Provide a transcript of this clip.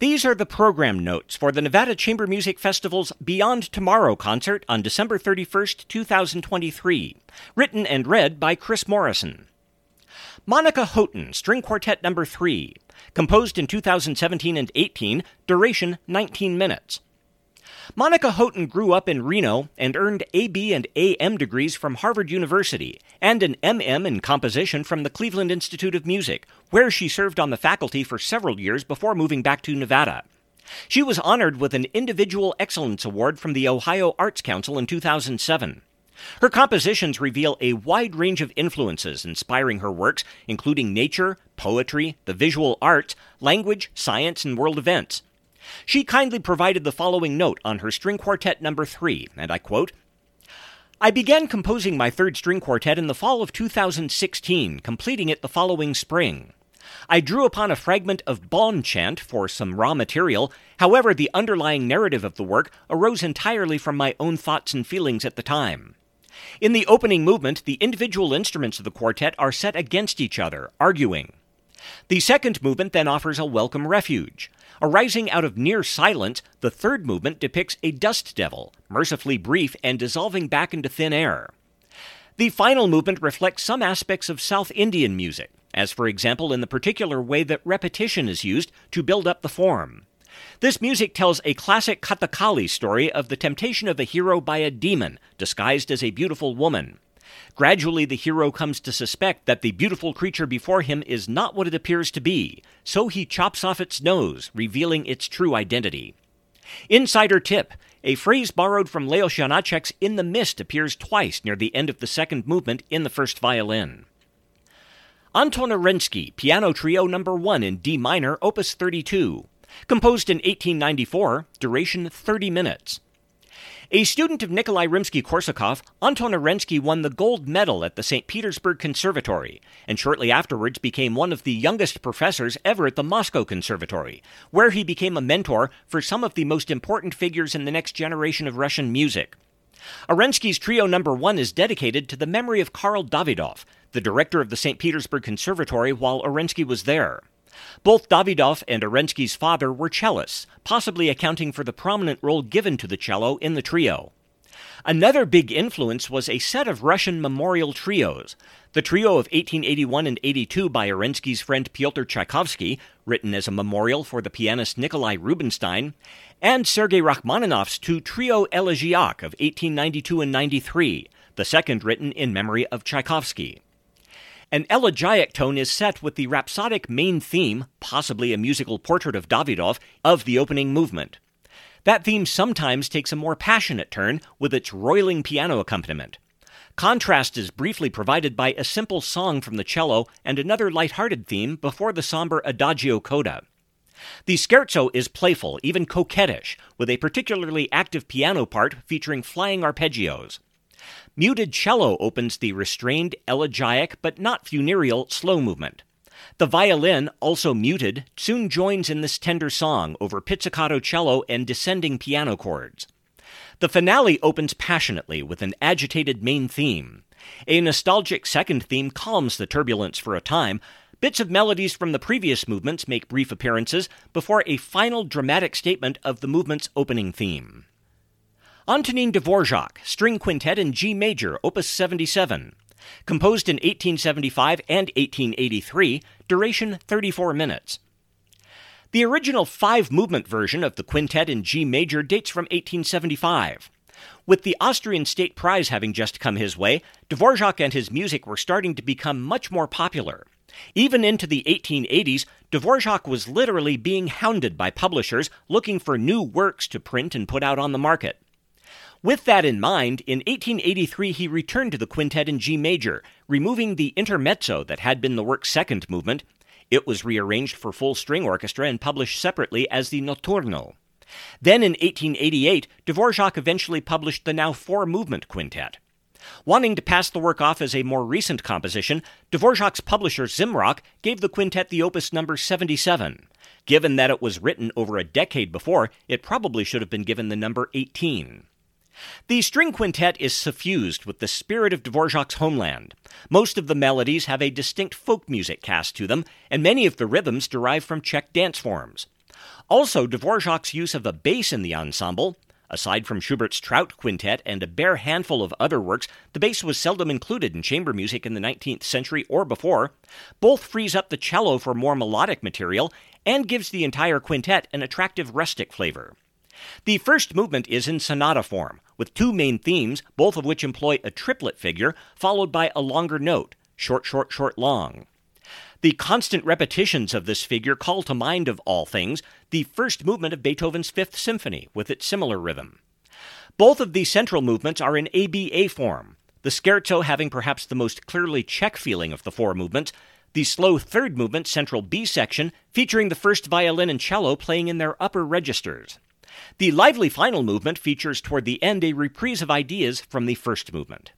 These are the program notes for the Nevada Chamber Music Festival's Beyond Tomorrow concert on December 31st, 2023, written and read by Chris Morrison. Monica Houghton, String Quartet Number 3, composed in 2017 and 18, duration 19 minutes. Monica Houghton grew up in Reno and earned AB and AM degrees from Harvard University and an MM in composition from the Cleveland Institute of Music, where she served on the faculty for several years before moving back to Nevada. She was honored with an Individual Excellence Award from the Ohio Arts Council in 2007. Her compositions reveal a wide range of influences inspiring her works, including nature, poetry, the visual arts, language, science, and world events. She kindly provided the following note on her string quartet number 3, and I quote, I began composing my third string quartet in the fall of 2016, completing it the following spring. I drew upon a fragment of Bon chant for some raw material. However, the underlying narrative of the work arose entirely from my own thoughts and feelings at the time. In the opening movement, the individual instruments of the quartet are set against each other, arguing. The second movement then offers a welcome refuge. Arising out of near silence, the third movement depicts a dust devil, mercifully brief and dissolving back into thin air. The final movement reflects some aspects of South Indian music, as for example in the particular way that repetition is used to build up the form. This music tells a classic Kathakali story of the temptation of a hero by a demon disguised as a beautiful woman. Gradually, the hero comes to suspect that the beautiful creature before him is not what it appears to be, so he chops off its nose, revealing its true identity. Insider tip a phrase borrowed from Leos Janáček's In the Mist appears twice near the end of the second movement in the first violin. Anton Arensky, Piano Trio Number 1 in D minor, Opus 32. Composed in 1894, duration 30 minutes. A student of Nikolai Rimsky Korsakov, Anton Arensky won the gold medal at the St. Petersburg Conservatory, and shortly afterwards became one of the youngest professors ever at the Moscow Conservatory, where he became a mentor for some of the most important figures in the next generation of Russian music. Arensky's Trio Number One is dedicated to the memory of Karl Davidov, the director of the St. Petersburg Conservatory while Arensky was there. Both Davidov and Arensky's father were cellists, possibly accounting for the prominent role given to the cello in the trio. Another big influence was a set of Russian memorial trios. The trio of 1881 and 82 by Arensky's friend Pyotr Tchaikovsky, written as a memorial for the pianist Nikolai Rubinstein, and Sergei Rachmaninoff's two trio elegiac of 1892 and 93, the second written in memory of Tchaikovsky. An elegiac tone is set with the rhapsodic main theme, possibly a musical portrait of Davidov, of the opening movement. That theme sometimes takes a more passionate turn with its roiling piano accompaniment. Contrast is briefly provided by a simple song from the cello and another light-hearted theme before the somber adagio coda. The scherzo is playful, even coquettish, with a particularly active piano part featuring flying arpeggios. Muted cello opens the restrained, elegiac, but not funereal, slow movement. The violin, also muted, soon joins in this tender song over pizzicato cello and descending piano chords. The finale opens passionately with an agitated main theme. A nostalgic second theme calms the turbulence for a time. Bits of melodies from the previous movements make brief appearances before a final dramatic statement of the movement's opening theme. Antonin Dvorak, String Quintet in G Major, Opus 77. Composed in 1875 and 1883, duration 34 minutes. The original five movement version of the quintet in G major dates from 1875. With the Austrian State Prize having just come his way, Dvorak and his music were starting to become much more popular. Even into the 1880s, Dvorak was literally being hounded by publishers looking for new works to print and put out on the market. With that in mind, in 1883 he returned to the quintet in G major, removing the intermezzo that had been the work's second movement. It was rearranged for full string orchestra and published separately as the Notturno. Then in 1888, Dvorak eventually published the now four movement quintet. Wanting to pass the work off as a more recent composition, Dvorak's publisher Simrock gave the quintet the opus number 77. Given that it was written over a decade before, it probably should have been given the number 18. The string quintet is suffused with the spirit of Dvorak's homeland. Most of the melodies have a distinct folk music cast to them, and many of the rhythms derive from Czech dance forms. Also, Dvorak's use of a bass in the ensemble. Aside from Schubert's Trout Quintet and a bare handful of other works, the bass was seldom included in chamber music in the 19th century or before. Both frees up the cello for more melodic material and gives the entire quintet an attractive rustic flavor. The first movement is in sonata form, with two main themes, both of which employ a triplet figure, followed by a longer note short, short, short, long. The constant repetitions of this figure call to mind, of all things, the first movement of Beethoven's Fifth Symphony, with its similar rhythm. Both of these central movements are in ABA form, the scherzo having perhaps the most clearly Czech feeling of the four movements, the slow third movement, central B section, featuring the first violin and cello playing in their upper registers. The lively final movement features toward the end a reprise of ideas from the first movement.